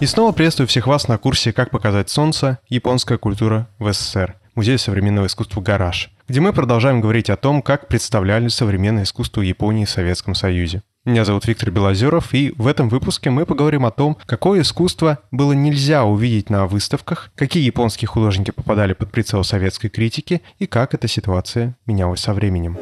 И снова приветствую всех вас на курсе «Как показать солнце. Японская культура в СССР» Музей современного искусства «Гараж», где мы продолжаем говорить о том, как представляли современное искусство Японии в Советском Союзе. Меня зовут Виктор Белозеров, и в этом выпуске мы поговорим о том, какое искусство было нельзя увидеть на выставках, какие японские художники попадали под прицел советской критики и как эта ситуация менялась со временем.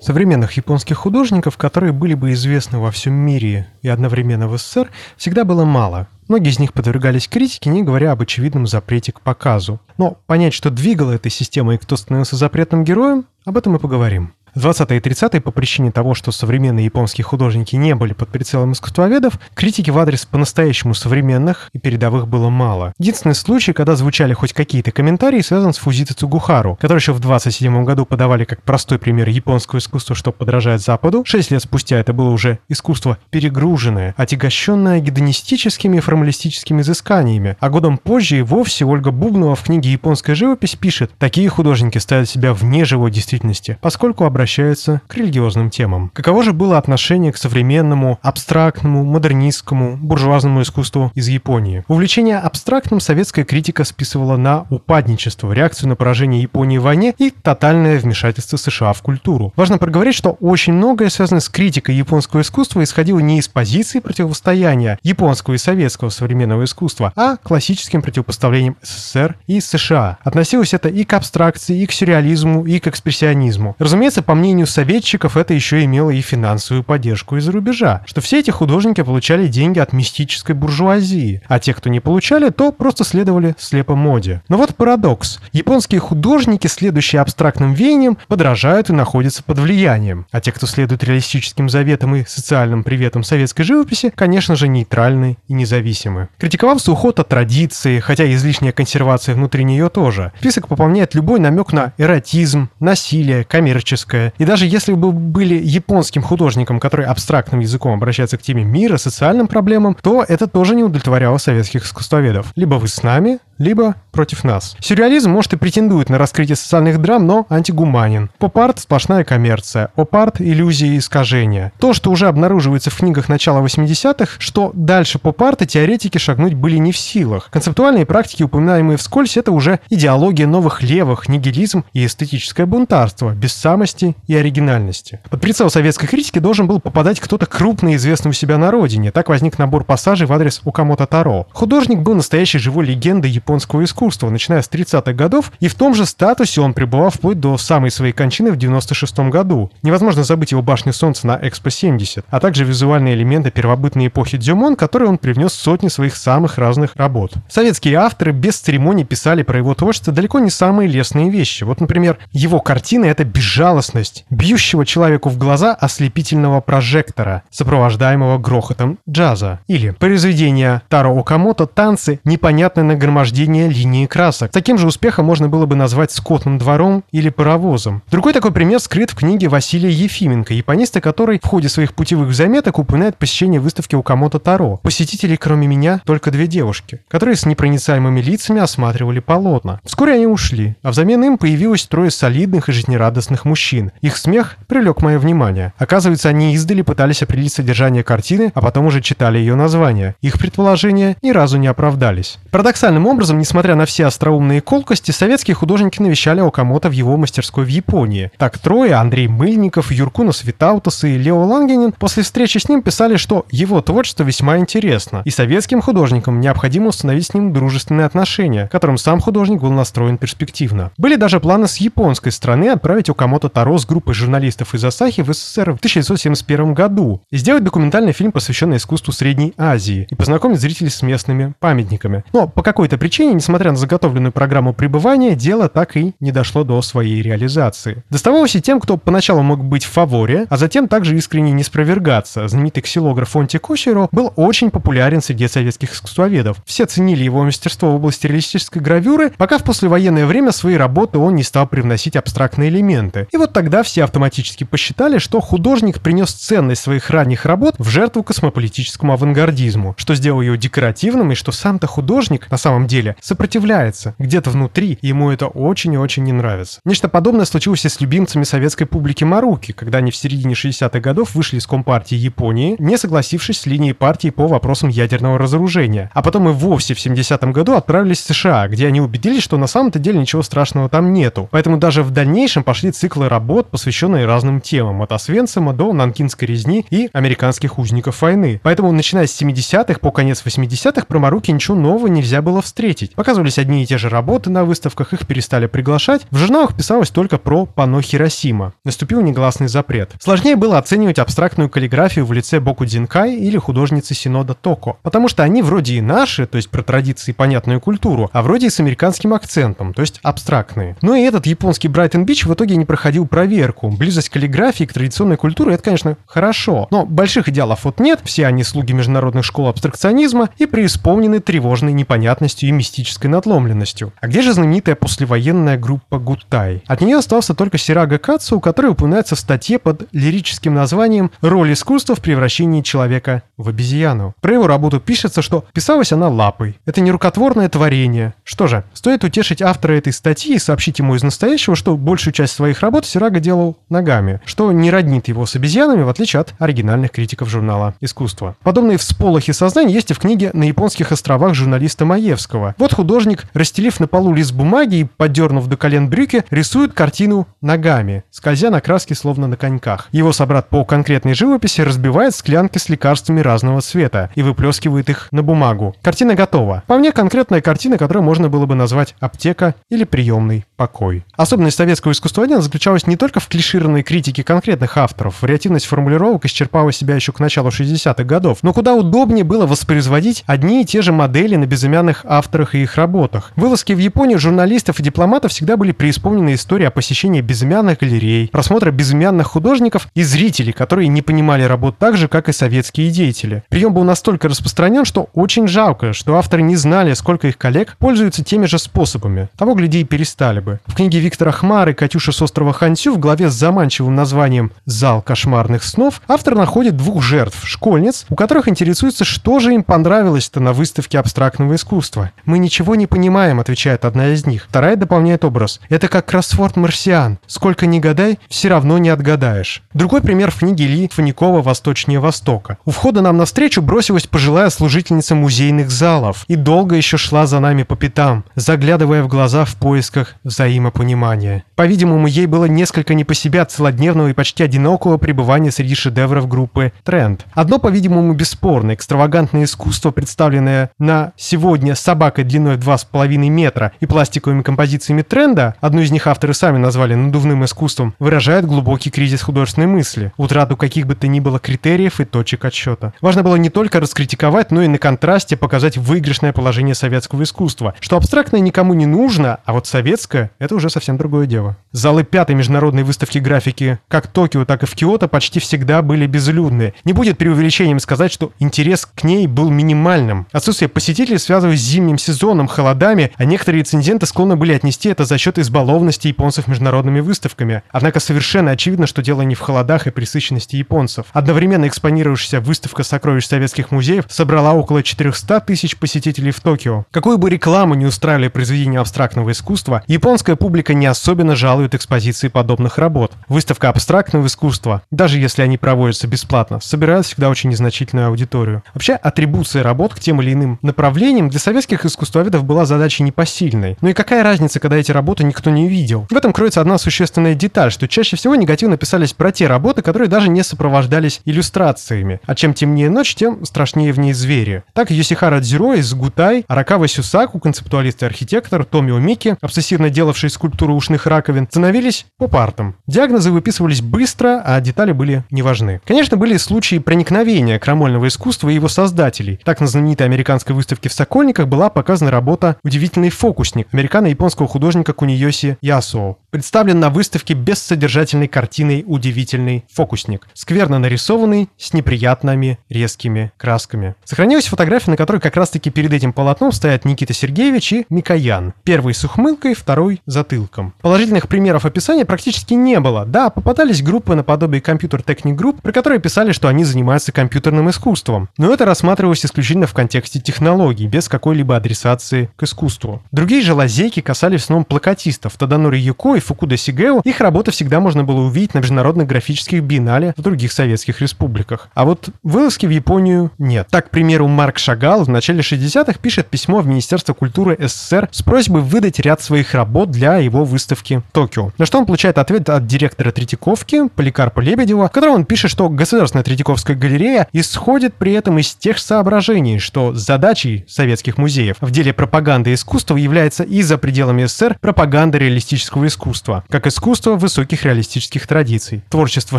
Современных японских художников, которые были бы известны во всем мире и одновременно в СССР, всегда было мало. Многие из них подвергались критике, не говоря об очевидном запрете к показу. Но понять, что двигало этой системой и кто становился запретным героем, об этом мы поговорим. В 20-е и 30-е по причине того, что современные японские художники не были под прицелом искусствоведов, критики в адрес по-настоящему современных и передовых было мало. Единственный случай, когда звучали хоть какие-то комментарии, связан с Фузита Цугухару, который еще в 27 году подавали как простой пример японского искусства, что подражает Западу. Шесть лет спустя это было уже искусство перегруженное, отягощенное гедонистическими и формалистическими изысканиями. А годом позже и вовсе Ольга Бубнова в книге «Японская живопись» пишет, такие художники ставят себя вне живой действительности, поскольку обращаются обращаются к религиозным темам. Каково же было отношение к современному, абстрактному, модернистскому, буржуазному искусству из Японии? Увлечение абстрактным советская критика списывала на упадничество, реакцию на поражение Японии в войне и тотальное вмешательство США в культуру. Важно проговорить, что очень многое связано с критикой японского искусства исходило не из позиции противостояния японского и советского современного искусства, а классическим противопоставлением СССР и США. Относилось это и к абстракции, и к сюрреализму, и к экспрессионизму. Разумеется, по мнению советчиков, это еще имело и финансовую поддержку из-за рубежа, что все эти художники получали деньги от мистической буржуазии, а те, кто не получали, то просто следовали слепо моде. Но вот парадокс. Японские художники, следующие абстрактным веяниям, подражают и находятся под влиянием, а те, кто следует реалистическим заветам и социальным приветам советской живописи, конечно же, нейтральны и независимы. Критиковался уход от традиции, хотя излишняя консервация внутри нее тоже. Список пополняет любой намек на эротизм, насилие, коммерческое, японское. И даже если бы были японским художником, который абстрактным языком обращается к теме мира, социальным проблемам, то это тоже не удовлетворяло советских искусствоведов. Либо вы с нами, либо против нас. Сюрреализм, может, и претендует на раскрытие социальных драм, но антигуманен. Поп-арт — сплошная коммерция. Оп-арт — иллюзии и искажения. То, что уже обнаруживается в книгах начала 80-х, что дальше поп-арта теоретики шагнуть были не в силах. Концептуальные практики, упоминаемые вскользь, это уже идеология новых левых, нигилизм и эстетическое бунтарство, без самости и оригинальности. Под прицел советской критики должен был попадать кто-то крупный, известный у себя на родине. Так возник набор пассажей в адрес Укамото Таро. Художник был настоящей живой легендой японского искусства, начиная с 30-х годов, и в том же статусе он пребывал вплоть до самой своей кончины в 96 году. Невозможно забыть его башню солнца на Экспо-70, а также визуальные элементы первобытной эпохи Дзюмон, которые он привнес сотни своих самых разных работ. Советские авторы без церемоний писали про его творчество далеко не самые лестные вещи. Вот, например, его картины — это безжалостность, бьющего человеку в глаза ослепительного прожектора, сопровождаемого грохотом джаза. Или произведение Таро Окамото «Танцы. Непонятное нагромождение линии красок». Таким же успехом можно было бы назвать «Скотным двором» или «Паровозом». Другой такой пример скрыт в книге Василия Ефименко, япониста, который в ходе своих путевых заметок упоминает посещение выставки Окамото Таро. Посетителей, кроме меня, только две девушки, которые с непроницаемыми лицами осматривали полотна. Вскоре они ушли, а взамен им появилось трое солидных и жизнерадостных мужчин. Их смех привлек мое внимание. Оказывается, они издали пытались определить содержание картины, а потом уже читали ее название. Их предположения ни разу не оправдались. Парадоксальным образом, несмотря на все остроумные колкости, советские художники навещали Окамото в его мастерской в Японии. Так трое, Андрей Мыльников, Юркунос Витаутас и Лео Лангенин, после встречи с ним писали, что его творчество весьма интересно, и советским художникам необходимо установить с ним дружественные отношения, которым сам художник был настроен перспективно. Были даже планы с японской стороны отправить Окамото Таро с группой журналистов из Асахи в СССР в 1971 году и сделать документальный фильм, посвященный искусству Средней Азии, и познакомить зрителей с местными памятниками. Но по какой-то причине, несмотря на заготовленную программу пребывания, дело так и не дошло до своей реализации. Доставалось и тем, кто поначалу мог быть в фаворе, а затем также искренне не спровергаться. Знаменитый ксилограф Фонти Косиро был очень популярен среди советских искусствоведов. Все ценили его мастерство в области реалистической гравюры, пока в послевоенное время свои работы он не стал привносить абстрактные элементы. И вот тогда все автоматически посчитали, что художник принес ценность своих ранних работ в жертву космополитическому авангардизму, что сделал ее декоративным и что сам-то художник на самом деле деле сопротивляется. Где-то внутри ему это очень и очень не нравится. Нечто подобное случилось и с любимцами советской публики Маруки, когда они в середине 60-х годов вышли из Компартии Японии, не согласившись с линией партии по вопросам ядерного разоружения. А потом и вовсе в 70-м году отправились в США, где они убедились, что на самом-то деле ничего страшного там нету. Поэтому даже в дальнейшем пошли циклы работ, посвященные разным темам, от Освенцима до Нанкинской резни и американских узников войны. Поэтому, начиная с 70-х по конец 80-х, про Маруки ничего нового нельзя было встретить. Показывались одни и те же работы на выставках, их перестали приглашать. В журналах писалось только про пано Хиросима. Наступил негласный запрет. Сложнее было оценивать абстрактную каллиграфию в лице Боку Дзинкай или художницы Синода Токо, потому что они вроде и наши, то есть про традиции и понятную культуру, а вроде и с американским акцентом, то есть абстрактные. Но и этот японский Брайтон Бич в итоге не проходил проверку. Близость каллиграфии к традиционной культуре — это, конечно, хорошо. Но больших идеалов вот нет, все они слуги международных школ абстракционизма и преисполнены тревожной непонятностью и мистической надломленностью. А где же знаменитая послевоенная группа Гуттай? От нее остался только Сирага Кацу, который упоминается в статье под лирическим названием «Роль искусства в превращении человека в обезьяну». Про его работу пишется, что писалась она лапой. Это не рукотворное творение. Что же, стоит утешить автора этой статьи и сообщить ему из настоящего, что большую часть своих работ Сирага делал ногами, что не роднит его с обезьянами, в отличие от оригинальных критиков журнала «Искусство». Подобные всполохи сознания есть и в книге «На японских островах» журналиста Маевского. Вот художник, расстелив на полу лист бумаги и поддернув до колен брюки, рисует картину ногами, скользя на краске словно на коньках. Его собрат по конкретной живописи разбивает склянки с лекарствами разного цвета и выплескивает их на бумагу. Картина готова. По мне, конкретная картина, которую можно было бы назвать «аптека» или «приемный покой». Особенность советского искусствоведения заключалась не только в клишированной критике конкретных авторов. Вариативность формулировок исчерпала себя еще к началу 60-х годов. Но куда удобнее было воспроизводить одни и те же модели на безымянных авторах и их работах. Вылазки в Японию журналистов и дипломатов всегда были преисполнены истории о посещении безымянных галерей, просмотра безымянных художников и зрителей, которые не понимали работ так же, как и советские деятели. Прием был настолько распространен, что очень жалко, что авторы не знали, сколько их коллег пользуются теми же способами. Того, гляди, и перестали бы. В книге Виктора Хмары «Катюша с острова Хансю» в главе с заманчивым названием «Зал кошмарных снов» автор находит двух жертв, школьниц, у которых интересуется, что же им понравилось-то на выставке абстрактного искусства. «Мы ничего не понимаем», — отвечает одна из них. Вторая дополняет образ. «Это как кроссворд марсиан. Сколько ни гадай, все равно не отгадаешь». Другой пример в книге Ли Фаникова «Восточнее Востока». У входа нам навстречу бросилась пожилая служительница музейных залов и долго еще шла за нами по пятам, заглядывая в глаза в поисках взаимопонимания. По-видимому, ей было несколько не по себе от целодневного и почти одинокого пребывания среди шедевров группы «Тренд». Одно, по-видимому, бесспорно, экстравагантное искусство, представленное на сегодня собакой длиной в 2,5 метра и пластиковыми композициями «Тренда», одну из них авторы сами назвали надувным искусством, выражает глубокий кризис художественной мысли, утрату каких бы то ни было критериев и точек отсчета. Важно было не только раскритиковать, но и на контрасте показать выигрышное положение советского искусства, что абстрактное никому не нужно, а вот советское — это уже совсем другое дело. Залы пятой международной выставки графики как Токио, так и в Киото почти всегда были безлюдные. Не будет преувеличением сказать, что интерес к ней был минимальным. Отсутствие посетителей связывалось с зимним сезоном, холодами, а некоторые рецензенты склонны были отнести это за счет избалованности японцев международными выставками. Однако совершенно очевидно, что дело не в холодах и присыщенности японцев. Одновременно экспонировавшаяся выставка сокровищ советских музеев собрала около 400 тысяч посетителей в Токио. Какую бы рекламу не устраивали произведения абстрактного искусства, японская публика не особенно жалует экспозиции подобных работ. Выставка абстрактного искусства, даже если они проводятся бесплатно, собирает всегда очень незначительную аудиторию. Вообще, атрибуция работ к тем или иным направлениям для советских искусствоведов была задачей непосильной. Ну и какая разница, когда эти работы никто не видел? В этом кроется одна существенная деталь, что чаще всего негативно писались про те работы, которые даже не сопровождались иллюстрациями. А чем темнее ночь, тем страшнее в ней звери. Так Йосихара Дзюро из Гутай, Аракава Сюсаку, концептуалист и архитектор, Томио Мики, обсессивно делавший скульптуру ушных раковин, становились поп-артом. Диагнозы выписывались быстро, а детали были не важны. Конечно, были случаи проникновения крамольного искусства и его создателей. Так на знаменитой американской выставке в Сокольниках была показана работа «Удивительный фокусник» американо-японского художника Куниоси Ясуо. Представлен на выставке бессодержательной картиной «Удивительный фокусник», скверно нарисованный, с неприятными резкими красками. Сохранилась фотография, на которой как раз-таки перед этим полотном стоят Никита Сергеевич и Микоян. Первый с ухмылкой, второй затылком. Положительных примеров описания практически не было. Да, попадались группы наподобие Computer Technic Group, про которые писали, что они занимаются компьютерным искусством. Но это рассматривалось исключительно в контексте технологий, без какой-либо адресации к искусству. Другие же лазейки касались в основном плакатистов. Таданори Юко и Фукуда Сигео, их работы всегда можно было увидеть на международных графических биеннале в других советских республиках. А вот вылазки в Японию нет. Так, к примеру, Марк Шагал в начале 60-х пишет письмо в Министерство культуры СССР с просьбой выдать ряд своих работ для его выставки Токио. На что он получает ответ от директора Третьяковки, Поликарпа Лебедева, в котором он пишет, что Государственная Третьяковская галерея исходит при этом из тех соображений, что задачей советских музеев в деле пропаганды искусства является и за пределами СССР пропаганда реалистического искусства, как искусство высоких реалистических традиций. Творчество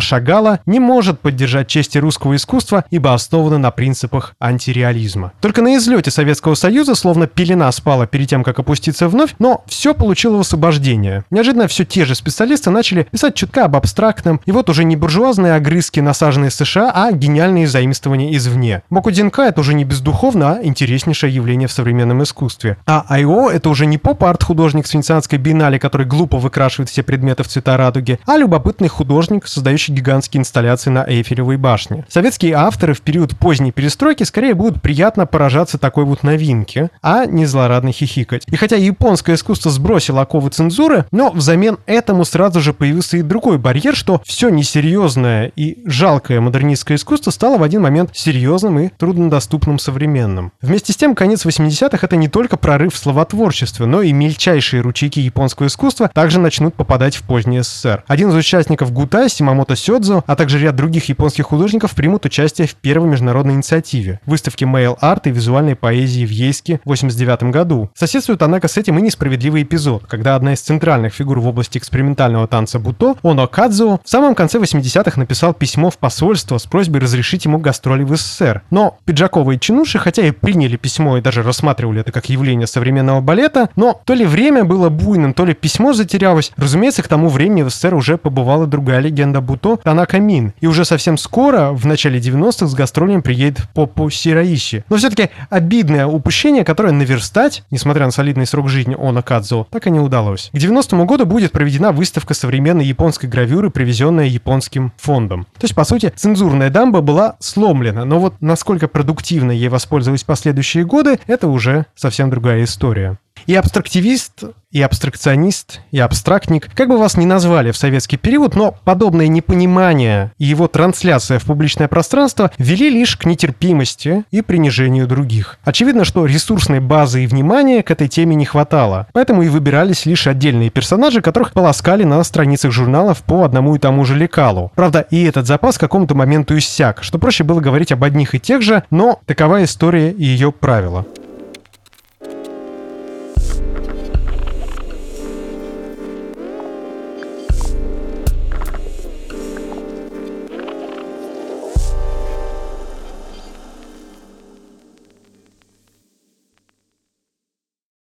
Шагала не может поддержать чести русского искусства, ибо основано на принципах антиреализма. Только на излете Советского Союза словно пелена спала перед тем, как опуститься вновь, но все получило освобождение. Неожиданно все те же специалисты начали писать чутка об абстрактном, и вот уже не буржуазные огрызки, насаженные США, а гениальные заимствования извне. Бокудинка — это уже не бездуховно, а интереснейшее явление в современном искусстве. А Айо — это уже не поп-арт художник с венецианской биеннале, который глупо выкрашивает все предметы в цвета радуги, а любопытный художник, создающий гигантские инсталляции на Эйфелевой башне. Советские авторы в период поздней перестройки скорее будут приятно поражаться такой вот новинке, а не злорадно хихикать. И хотя японское искусство сбросило оковы цензуры, но взамен этому сразу же появился и другой барьер, что все несерьезное и жалкое модернистское искусство стало в один момент серьезным и труднодоступным современным. Вместе с тем, конец 80-х — это не только прорыв в словотворчестве, но и мельчайшие ручейки японского искусства также начнут попадать в поздний СССР. Один из участников Гутай, Симамото Сёдзо, а также ряд других японских художников примут участие в первой международной инициативе — выставке Mail Art и визуальной поэзии в Ейске в 89 году. Соседствует, однако, с этим и несправедливый эпизод, когда одна из центральных фигур в области экспериментального танца Буто, Оно Кадзо, в самом конце 80-х написал письмо в посольство с просьбой разрешить ему гастроли в СССР. Но Пиджаковые чинуши, хотя и приняли письмо и даже рассматривали это как явление современного балета, но то ли время было буйным, то ли письмо затерялось. Разумеется, к тому времени в СССР уже побывала другая легенда Буто, Танака Мин. И уже совсем скоро, в начале 90-х, с гастролями приедет Попо Сираиши. Но все-таки обидное упущение, которое наверстать, несмотря на солидный срок жизни Оно Кадзо, так и не удалось. К 90-му году будет проведена выставка современной японской гравюры, привезенная японским фондом. То есть, по сути, цензурная дамба была сломлена, но вот насколько продуктивно ей воспользовались последующие годы, это уже совсем другая история. И абстрактивист и абстракционист, и абстрактник, как бы вас ни назвали в советский период, но подобное непонимание и его трансляция в публичное пространство вели лишь к нетерпимости и принижению других. Очевидно, что ресурсной базы и внимания к этой теме не хватало, поэтому и выбирались лишь отдельные персонажи, которых полоскали на страницах журналов по одному и тому же лекалу. Правда, и этот запас к какому-то моменту иссяк, что проще было говорить об одних и тех же, но такова история и ее правила.